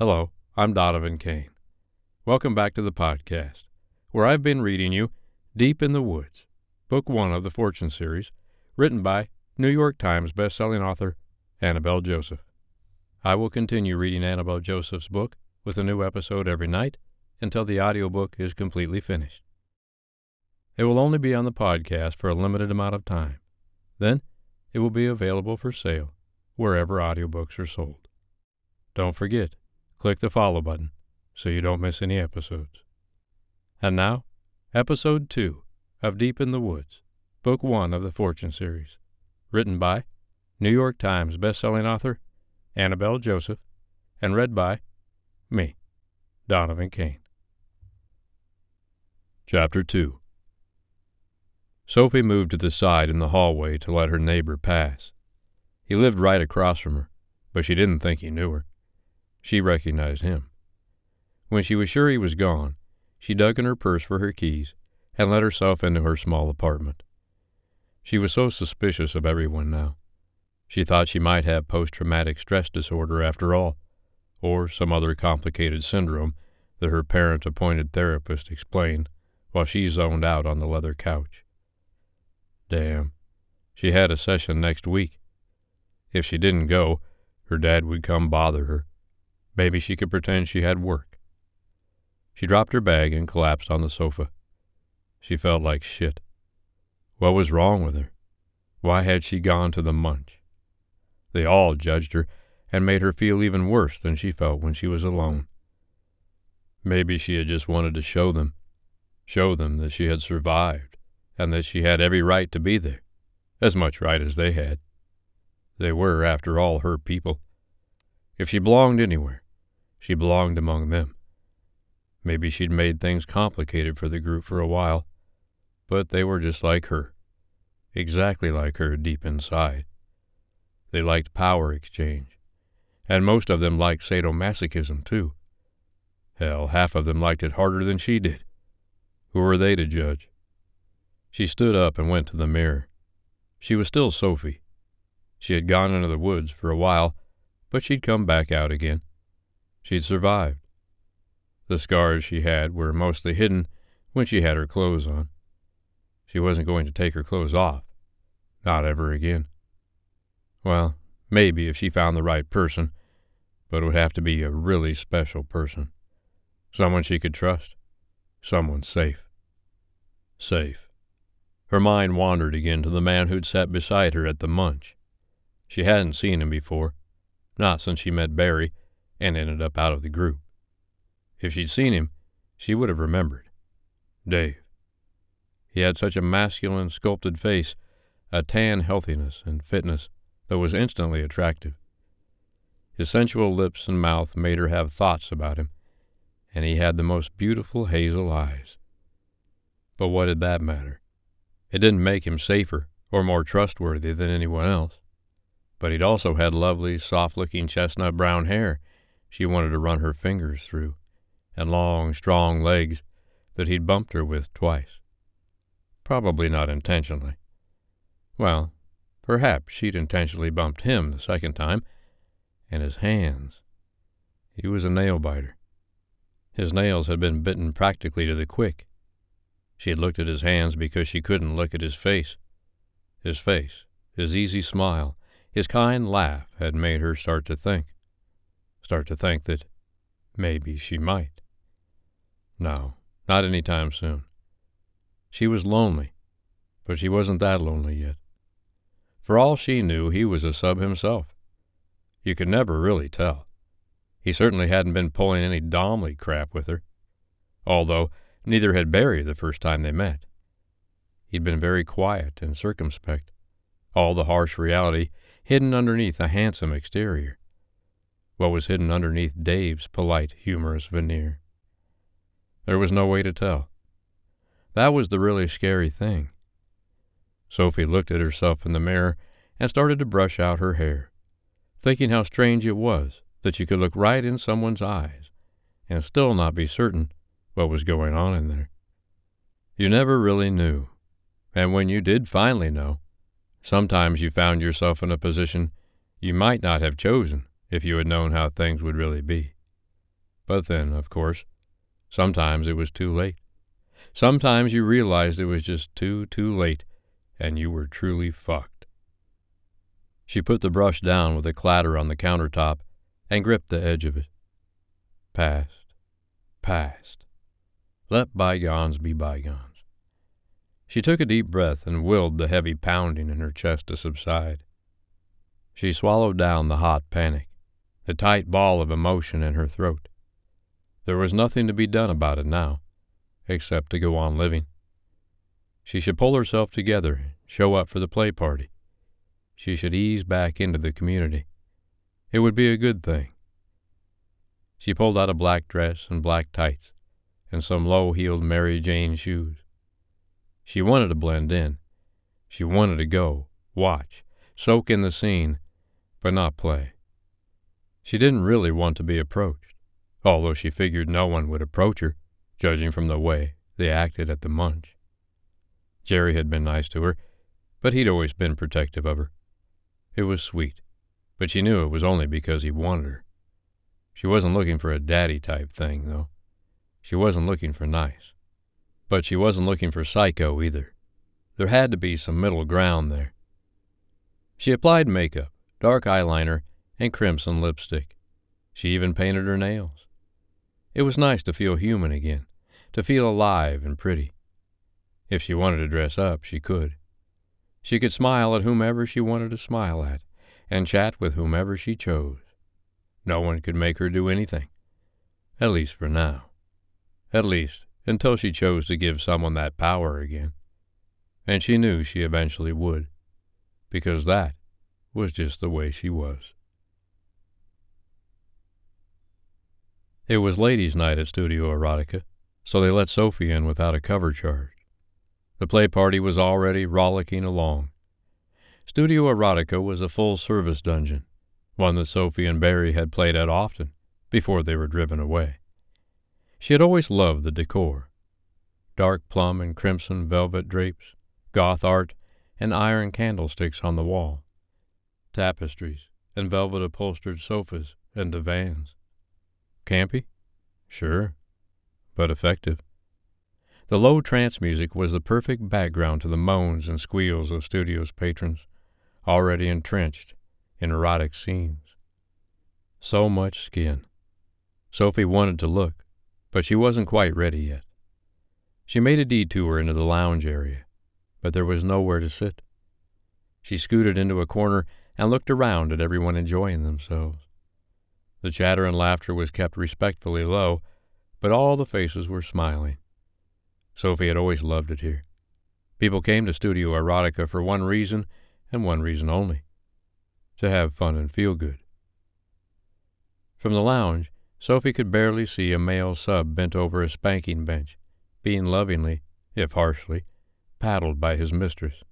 Hello, I'm Donovan Kane. Welcome back to the podcast, where I've been reading you Deep in the Woods, Book One of the Fortune series, written by New York Times bestselling author Annabel Joseph. I will continue reading Annabel Joseph's book with a new episode every night until the audiobook is completely finished. It will only be on the podcast for a limited amount of time. Then it will be available for sale wherever audiobooks are sold. Don't forget, click the follow button so you don't miss any episodes. And now, episode 2 of Deep in the Woods, book 1 of the Fortune series, written by New York Times bestselling author Annabel Joseph and read by me, Donovan Kane. Chapter 2 Sophie moved to the side in the hallway to let her neighbor pass. He lived right across from her, but she didn't think he knew her. She recognized him. When she was sure he was gone, she dug in her purse for her keys and let herself into her small apartment. She was so suspicious of everyone now. She thought she might have post traumatic stress disorder after all, or some other complicated syndrome that her parent appointed therapist explained while she zoned out on the leather couch. Damn, she had a session next week. If she didn't go, her dad would come bother her. Maybe she could pretend she had work. She dropped her bag and collapsed on the sofa. She felt like shit. What was wrong with her? Why had she gone to the munch? They all judged her and made her feel even worse than she felt when she was alone. Maybe she had just wanted to show them, show them that she had survived and that she had every right to be there, as much right as they had. They were, after all, her people. If she belonged anywhere, she belonged among them. Maybe she'd made things complicated for the group for a while, but they were just like her, exactly like her deep inside. They liked power exchange, and most of them liked sadomasochism too. Hell, half of them liked it harder than she did. Who were they to judge? She stood up and went to the mirror. She was still Sophie. She had gone into the woods for a while, but she'd come back out again. She'd survived. The scars she had were mostly hidden when she had her clothes on. She wasn't going to take her clothes off. Not ever again. Well, maybe if she found the right person, but it would have to be a really special person. Someone she could trust. Someone safe. Safe. Her mind wandered again to the man who'd sat beside her at the munch. She hadn't seen him before, not since she met Barry and ended up out of the group. If she'd seen him, she would have remembered. Dave. He had such a masculine, sculpted face, a tan healthiness and fitness that was instantly attractive. His sensual lips and mouth made her have thoughts about him, and he had the most beautiful hazel eyes. But what did that matter? It didn't make him safer or more trustworthy than anyone else. But he'd also had lovely, soft looking chestnut brown hair she wanted to run her fingers through, and long, strong legs that he'd bumped her with twice. Probably not intentionally. Well, perhaps she'd intentionally bumped him the second time, and his hands. He was a nail biter. His nails had been bitten practically to the quick. She had looked at his hands because she couldn't look at his face. His face, his easy smile, his kind laugh had made her start to think. Start to think that maybe she might. No, not any time soon. She was lonely, but she wasn't that lonely yet. For all she knew, he was a sub himself. You could never really tell. He certainly hadn't been pulling any Domley crap with her, although neither had Barry the first time they met. He'd been very quiet and circumspect, all the harsh reality hidden underneath a handsome exterior. What was hidden underneath Dave's polite, humorous veneer? There was no way to tell. That was the really scary thing. Sophie looked at herself in the mirror and started to brush out her hair, thinking how strange it was that you could look right in someone's eyes and still not be certain what was going on in there. You never really knew, and when you did finally know, sometimes you found yourself in a position you might not have chosen if you had known how things would really be. But then, of course, sometimes it was too late. Sometimes you realized it was just too, too late, and you were truly fucked. She put the brush down with a clatter on the countertop and gripped the edge of it. Past, past. Let bygones be bygones. She took a deep breath and willed the heavy pounding in her chest to subside. She swallowed down the hot panic, the tight ball of emotion in her throat. There was nothing to be done about it now, except to go on living. She should pull herself together, show up for the play party. She should ease back into the community. It would be a good thing. She pulled out a black dress and black tights, and some low heeled Mary Jane shoes. She wanted to blend in. She wanted to go, watch, soak in the scene, but not play. She didn't really want to be approached, although she figured no one would approach her, judging from the way they acted at the munch. Jerry had been nice to her, but he'd always been protective of her. It was sweet, but she knew it was only because he wanted her. She wasn't looking for a daddy type thing, though. She wasn't looking for nice. But she wasn't looking for psycho either. There had to be some middle ground there. She applied makeup, dark eyeliner, and crimson lipstick. She even painted her nails. It was nice to feel human again, to feel alive and pretty. If she wanted to dress up, she could. She could smile at whomever she wanted to smile at, and chat with whomever she chose. No one could make her do anything. At least for now. At least until she chose to give someone that power again. And she knew she eventually would, because that was just the way she was. It was ladies' night at Studio Erotica, so they let Sophie in without a cover charge. The play party was already rollicking along. Studio Erotica was a full service dungeon, one that Sophie and Barry had played at often before they were driven away. She had always loved the decor dark plum and crimson velvet drapes, goth art, and iron candlesticks on the wall, tapestries, and velvet upholstered sofas and divans. Campy? Sure, but effective. The low trance music was the perfect background to the moans and squeals of studio's patrons, already entrenched in erotic scenes. So much skin. Sophie wanted to look, but she wasn't quite ready yet. She made a detour into the lounge area, but there was nowhere to sit. She scooted into a corner and looked around at everyone enjoying themselves. The chatter and laughter was kept respectfully low, but all the faces were smiling. Sophie had always loved it here. People came to Studio Erotica for one reason and one reason only to have fun and feel good. From the lounge, Sophie could barely see a male sub bent over a spanking bench, being lovingly, if harshly, paddled by his mistress.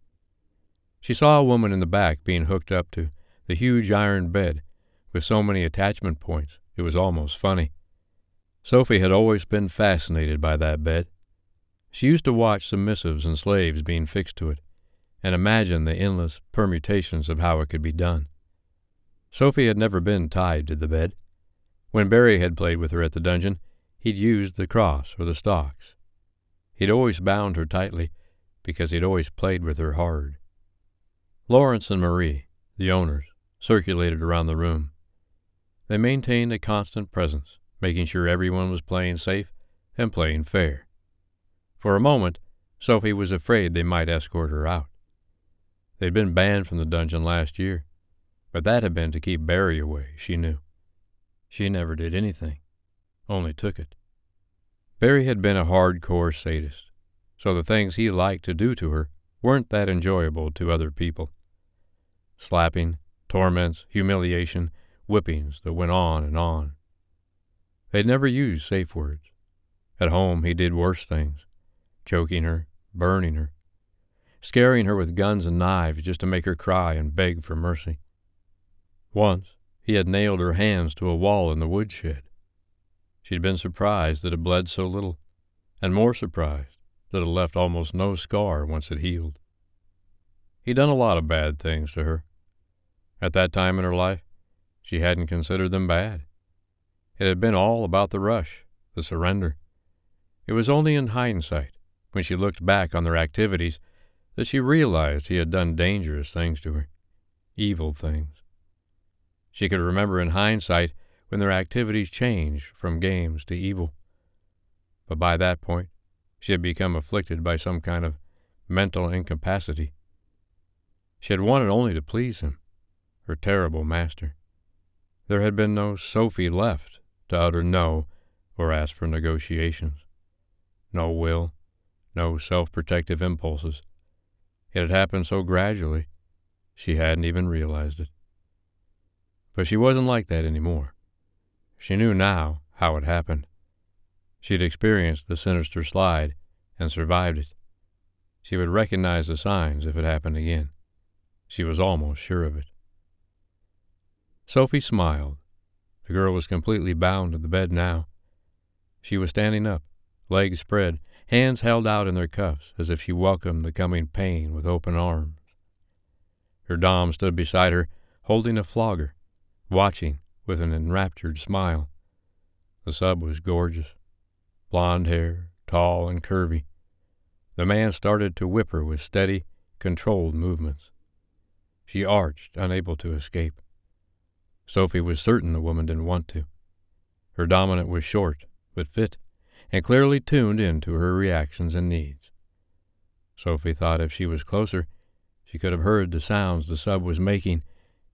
She saw a woman in the back being hooked up to the huge iron bed with so many attachment points it was almost funny. Sophie had always been fascinated by that bed. She used to watch submissives and slaves being fixed to it, and imagine the endless permutations of how it could be done. Sophie had never been tied to the bed. When Barry had played with her at the dungeon, he'd used the cross or the stocks. He'd always bound her tightly because he'd always played with her hard. Lawrence and Marie, the owners, circulated around the room. They maintained a constant presence, making sure everyone was playing safe and playing fair. For a moment, Sophie was afraid they might escort her out. They'd been banned from the dungeon last year, but that had been to keep Barry away, she knew. She never did anything, only took it. Barry had been a hardcore sadist, so the things he liked to do to her weren't that enjoyable to other people. Slapping, torments, humiliation, whippings that went on and on. They'd never used safe words. At home, he did worse things choking her, burning her, scaring her with guns and knives just to make her cry and beg for mercy. Once, he had nailed her hands to a wall in the woodshed. She'd been surprised that it bled so little, and more surprised that it left almost no scar once it healed. He'd done a lot of bad things to her. At that time in her life, she hadn't considered them bad. It had been all about the rush, the surrender. It was only in hindsight, when she looked back on their activities, that she realized he had done dangerous things to her, evil things. She could remember in hindsight when their activities changed from games to evil. But by that point, she had become afflicted by some kind of mental incapacity. She had wanted only to please him, her terrible master. There had been no Sophie left to utter no or ask for negotiations. No will, no self protective impulses. It had happened so gradually, she hadn't even realized it. But she wasn't like that anymore. She knew now how it happened. She'd experienced the sinister slide and survived it. She would recognize the signs if it happened again. She was almost sure of it. Sophie smiled. The girl was completely bound to the bed now. She was standing up, legs spread, hands held out in their cuffs as if she welcomed the coming pain with open arms. Her dom stood beside her, holding a flogger, watching with an enraptured smile. The sub was gorgeous. Blonde hair, tall and curvy. The man started to whip her with steady, controlled movements. She arched, unable to escape. Sophie was certain the woman didn't want to. Her dominant was short, but fit, and clearly tuned in to her reactions and needs. Sophie thought if she was closer, she could have heard the sounds the sub was making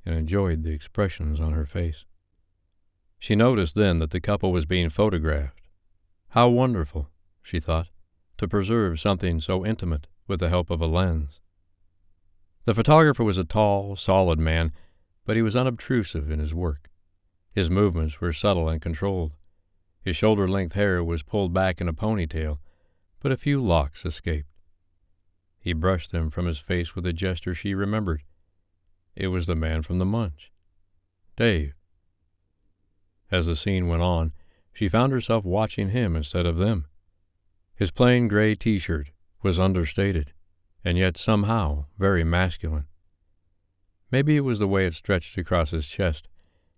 and enjoyed the expressions on her face. She noticed then that the couple was being photographed. How wonderful, she thought, to preserve something so intimate with the help of a lens. The photographer was a tall, solid man, but he was unobtrusive in his work. His movements were subtle and controlled. His shoulder length hair was pulled back in a ponytail, but a few locks escaped. He brushed them from his face with a gesture she remembered. It was the man from the munch. Dave. As the scene went on, she found herself watching him instead of them. His plain gray t shirt was understated, and yet somehow very masculine. Maybe it was the way it stretched across his chest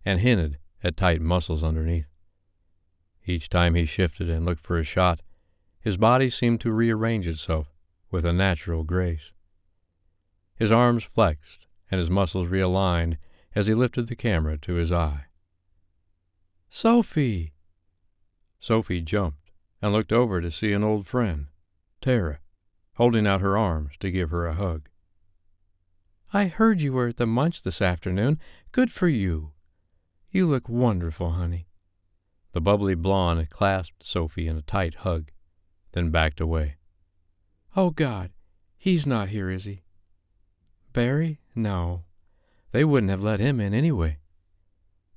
and hinted at tight muscles underneath. Each time he shifted and looked for a shot, his body seemed to rearrange itself with a natural grace. His arms flexed and his muscles realigned as he lifted the camera to his eye. Sophie! Sophie jumped and looked over to see an old friend, Tara, holding out her arms to give her a hug. I heard you were at the munch this afternoon. Good for you. You look wonderful, honey. The bubbly blonde clasped Sophie in a tight hug, then backed away. Oh, God, he's not here, is he? Barry? No. They wouldn't have let him in anyway.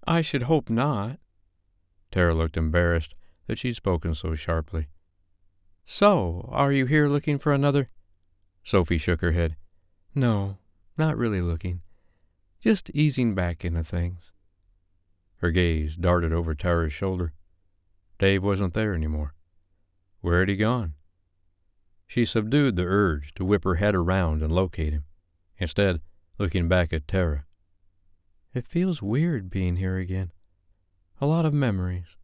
I should hope not. Tara looked embarrassed that she'd spoken so sharply. So, are you here looking for another? Sophie shook her head. No, not really looking, just easing back into things. Her gaze darted over Tara's shoulder. Dave wasn't there anymore. Where had he gone? She subdued the urge to whip her head around and locate him, instead, looking back at Tara. It feels weird being here again. A lot of memories.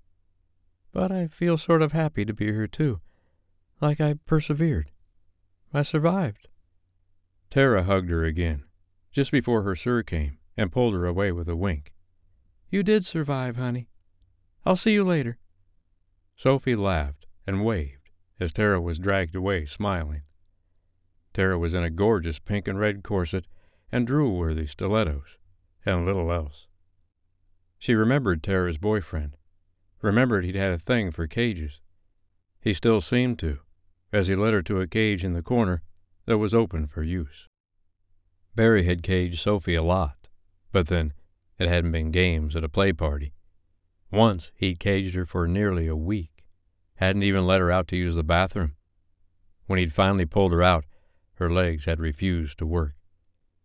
But I feel sort of happy to be here too, like I persevered. I survived. Tara hugged her again, just before her sir came, and pulled her away with a wink. You did survive, honey. I'll see you later. Sophie laughed and waved as Tara was dragged away, smiling. Tara was in a gorgeous pink and red corset and drool-worthy stilettos, and little else. She remembered Tara's boyfriend, remembered he'd had a thing for cages. He still seemed to, as he led her to a cage in the corner that was open for use. Barry had caged Sophie a lot, but then it hadn't been games at a play party. Once he'd caged her for nearly a week, hadn't even let her out to use the bathroom. When he'd finally pulled her out, her legs had refused to work.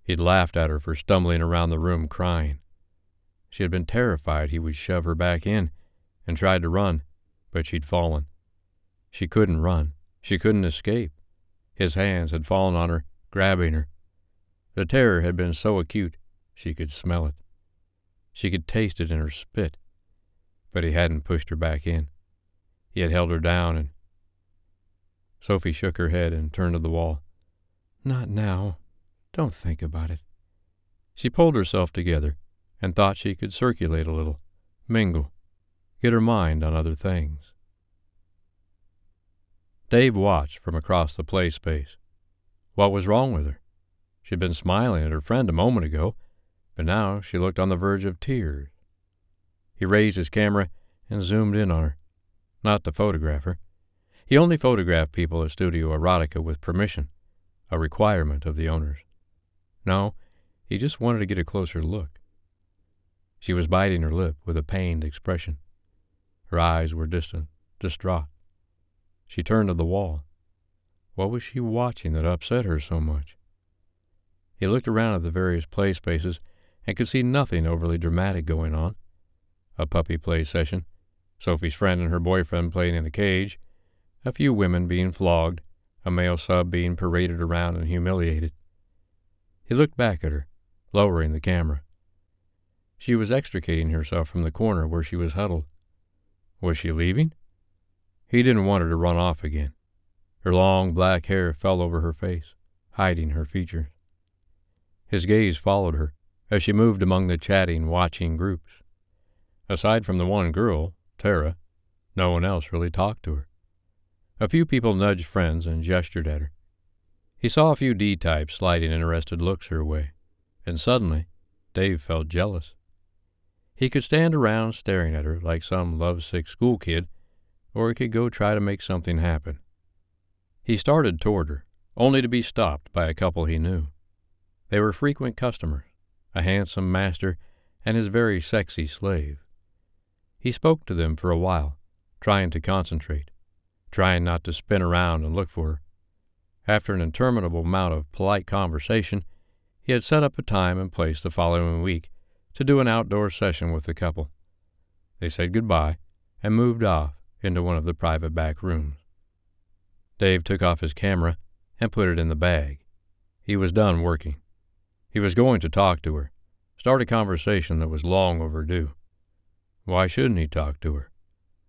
He'd laughed at her for stumbling around the room crying. She had been terrified he would shove her back in and tried to run, but she'd fallen. She couldn't run. She couldn't escape. His hands had fallen on her, grabbing her. The terror had been so acute she could smell it. She could taste it in her spit. but he hadn't pushed her back in. He had held her down and. Sophie shook her head and turned to the wall. Not now. Don't think about it. She pulled herself together and thought she could circulate a little, mingle, get her mind on other things. Dave watched from across the play space. What was wrong with her? She'd been smiling at her friend a moment ago, but now she looked on the verge of tears. He raised his camera and zoomed in on her, not to photograph her. He only photographed people at Studio Erotica with permission, a requirement of the owners. No, he just wanted to get a closer look. She was biting her lip with a pained expression. Her eyes were distant, distraught. She turned to the wall. What was she watching that upset her so much? He looked around at the various play spaces and could see nothing overly dramatic going on. A puppy play session, Sophie's friend and her boyfriend playing in a cage, a few women being flogged, a male sub being paraded around and humiliated. He looked back at her, lowering the camera. She was extricating herself from the corner where she was huddled. Was she leaving? He didn't want her to run off again. Her long black hair fell over her face, hiding her features. His gaze followed her as she moved among the chatting, watching groups. Aside from the one girl, Tara, no one else really talked to her. A few people nudged friends and gestured at her. He saw a few D types sliding interested looks her way, and suddenly Dave felt jealous. He could stand around staring at her like some lovesick school kid, or he could go try to make something happen. He started toward her, only to be stopped by a couple he knew. They were frequent customers, a handsome master and his very sexy slave. He spoke to them for a while, trying to concentrate, trying not to spin around and look for her. After an interminable amount of polite conversation, he had set up a time and place the following week to do an outdoor session with the couple. They said goodbye and moved off into one of the private back rooms. Dave took off his camera and put it in the bag. He was done working. He was going to talk to her, start a conversation that was long overdue. Why shouldn't he talk to her?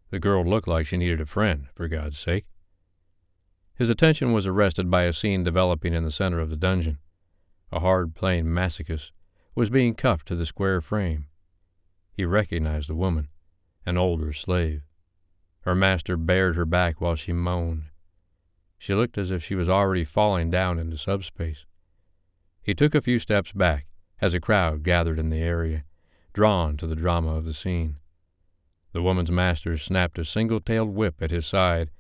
The girl looked like she needed a friend, for God's sake. His attention was arrested by a scene developing in the center of the dungeon. A hard playing masochist was being cuffed to the square frame. He recognized the woman, an older slave. Her master bared her back while she moaned. She looked as if she was already falling down into subspace. He took a few steps back as a crowd gathered in the area, drawn to the drama of the scene. The woman's master snapped a single tailed whip at his side,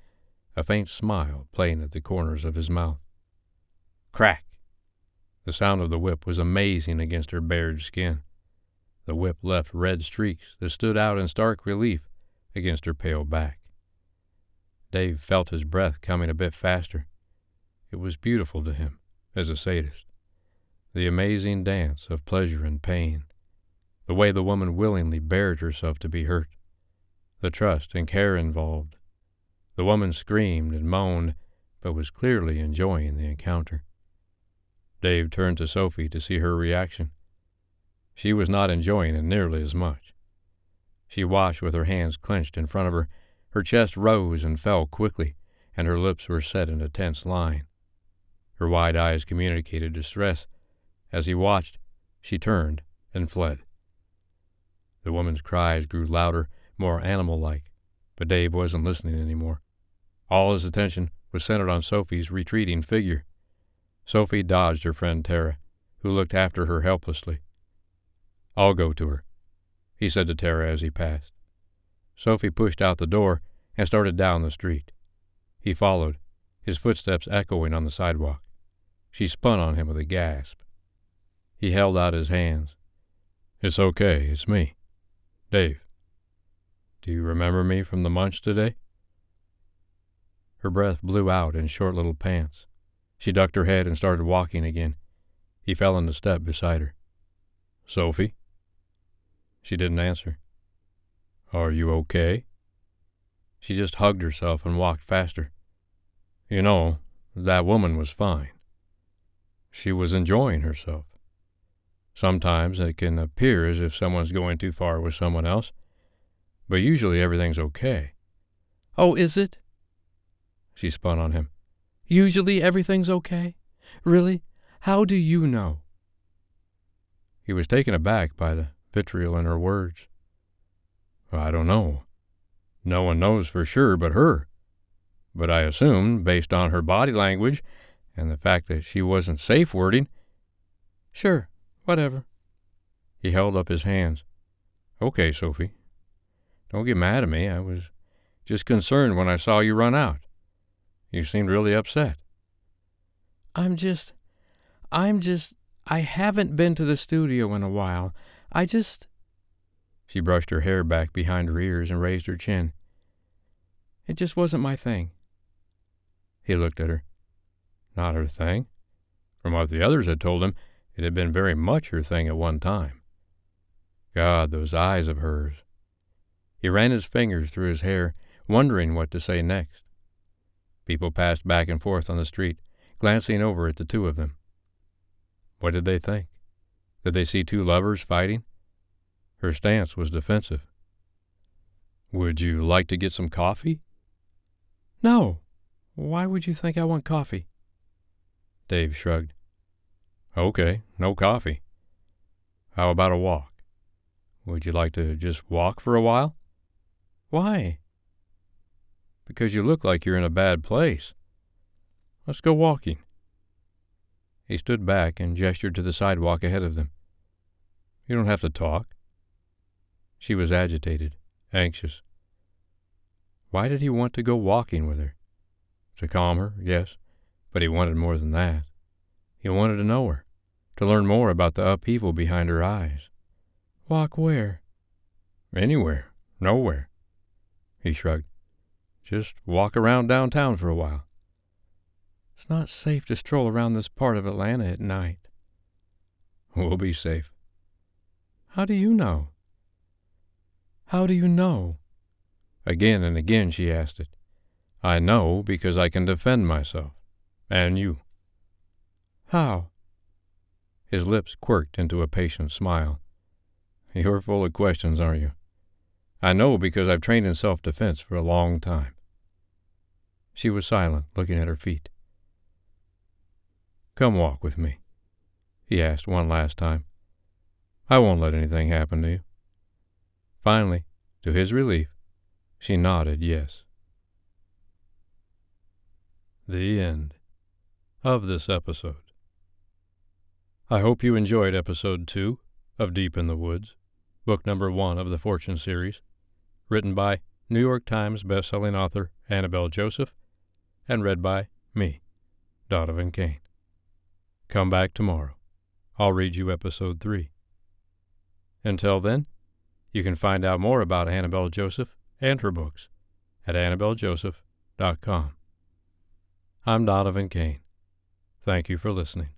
a faint smile playing at the corners of his mouth. Crack! The sound of the whip was amazing against her bared skin. The whip left red streaks that stood out in stark relief against her pale back. Dave felt his breath coming a bit faster. It was beautiful to him, as a sadist. The amazing dance of pleasure and pain. The way the woman willingly bared herself to be hurt. The trust and care involved. The woman screamed and moaned, but was clearly enjoying the encounter. Dave turned to Sophie to see her reaction. She was not enjoying it nearly as much. She watched with her hands clenched in front of her. Her chest rose and fell quickly, and her lips were set in a tense line. Her wide eyes communicated distress. As he watched, she turned and fled. The woman's cries grew louder, more animal like, but Dave wasn't listening any more. All his attention was centered on Sophie's retreating figure. Sophie dodged her friend Tara, who looked after her helplessly. I'll go to her, he said to Tara as he passed. Sophie pushed out the door and started down the street. He followed, his footsteps echoing on the sidewalk. She spun on him with a gasp. He held out his hands. It's okay, it's me. Dave. Do you remember me from the munch today? Her breath blew out in short little pants. She ducked her head and started walking again. He fell into step beside her. Sophie? She didn't answer. Are you okay? She just hugged herself and walked faster. You know, that woman was fine. She was enjoying herself. Sometimes it can appear as if someone's going too far with someone else, but usually everything's okay. Oh, is it? She spun on him. Usually everything's okay? Really? How do you know? He was taken aback by the vitriol in her words. I don't know. No one knows for sure but her. But I assume, based on her body language and the fact that she wasn't safe wording. Sure, whatever. He held up his hands. Okay, Sophie. Don't get mad at me. I was just concerned when I saw you run out. You seemed really upset. I'm just. I'm just. I haven't been to the studio in a while. I just. She brushed her hair back behind her ears and raised her chin. It just wasn't my thing. He looked at her. Not her thing? From what the others had told him, it had been very much her thing at one time. God, those eyes of hers. He ran his fingers through his hair, wondering what to say next. People passed back and forth on the street, glancing over at the two of them. What did they think? Did they see two lovers fighting? Her stance was defensive. Would you like to get some coffee? No. Why would you think I want coffee? Dave shrugged. Okay, no coffee. How about a walk? Would you like to just walk for a while? Why? Because you look like you're in a bad place. Let's go walking. He stood back and gestured to the sidewalk ahead of them. You don't have to talk. She was agitated, anxious. Why did he want to go walking with her? To calm her, yes, but he wanted more than that. He wanted to know her, to learn more about the upheaval behind her eyes. Walk where? Anywhere, nowhere. He shrugged. Just walk around downtown for a while. It's not safe to stroll around this part of Atlanta at night. We'll be safe. How do you know? How do you know? Again and again she asked it. I know because I can defend myself. And you. How? His lips quirked into a patient smile. You're full of questions, aren't you? I know because I've trained in self defense for a long time. She was silent, looking at her feet. Come walk with me, he asked one last time. I won't let anything happen to you. Finally, to his relief, she nodded yes. The end of this episode. I hope you enjoyed episode two of Deep in the Woods, book number one of the Fortune series, written by New York Times bestselling author Annabel Joseph, and read by me, Donovan Kane. Come back tomorrow. I'll read you episode three. Until then, you can find out more about Annabel Joseph and her books at annabeljoseph.com. I'm Donovan Kane. Thank you for listening.